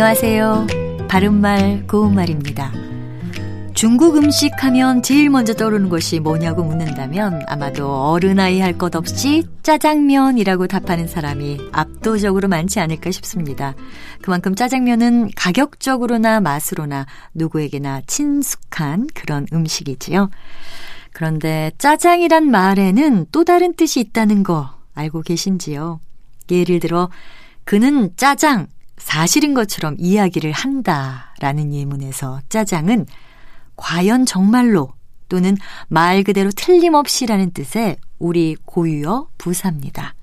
안녕하세요. 바른말 고운말입니다. 중국 음식 하면 제일 먼저 떠오르는 것이 뭐냐고 묻는다면 아마도 어른아이 할 것 없이 짜장면이라고 답하는 사람이 압도적으로 많지 않을까 싶습니다. 그만큼 짜장면은 가격적으로나 맛으로나 누구에게나 친숙한 그런 음식이지요. 그런데 짜장이란 말에는 또 다른 뜻이 있다는 거 알고 계신지요? 예를 들어 그는 짜장, 사실인 것처럼 이야기를 한다라는 예문에서 짜장은 과연 정말로 또는 말 그대로 틀림없이라는 뜻의 우리 고유어 부사입니다.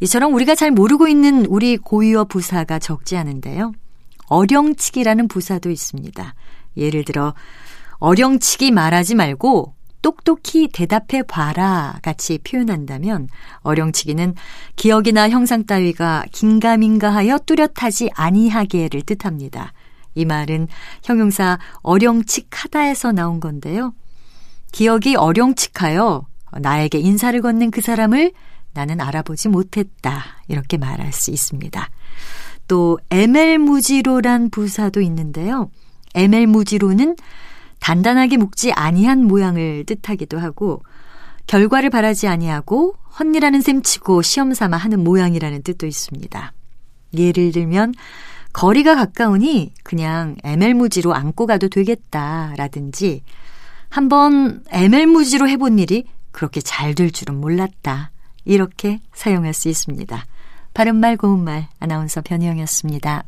이처럼 우리가 잘 모르고 있는 우리 고유어 부사가 적지 않은데요. 어령치기라는 부사도 있습니다. 예를 들어 어령치기 말하지 말고 똑똑히 대답해 봐라 같이 표현한다면 어령치기는 기억이나 형상 따위가 긴가민가 하여 뚜렷하지 아니하게를 뜻합니다. 이 말은 형용사 어령칙하다에서 나온 건데요. 기억이 어령칙하여 나에게 인사를 건넨 그 사람을 나는 알아보지 못했다. 이렇게 말할 수 있습니다. 또 에멜무지로란 부사도 있는데요. 에멜무지로는 단단하게 묶지 아니한 모양을 뜻하기도 하고 결과를 바라지 아니하고 헛일하는 셈치고 시험 삼아 하는 모양이라는 뜻도 있습니다. 예를 들면 거리가 가까우니 그냥 ML무지로 안고 가도 되겠다라든지 한번 ML무지로 해본 일이 그렇게 잘 될 줄은 몰랐다. 이렇게 사용할 수 있습니다. 바른말 고운말 아나운서 변희영이었습니다.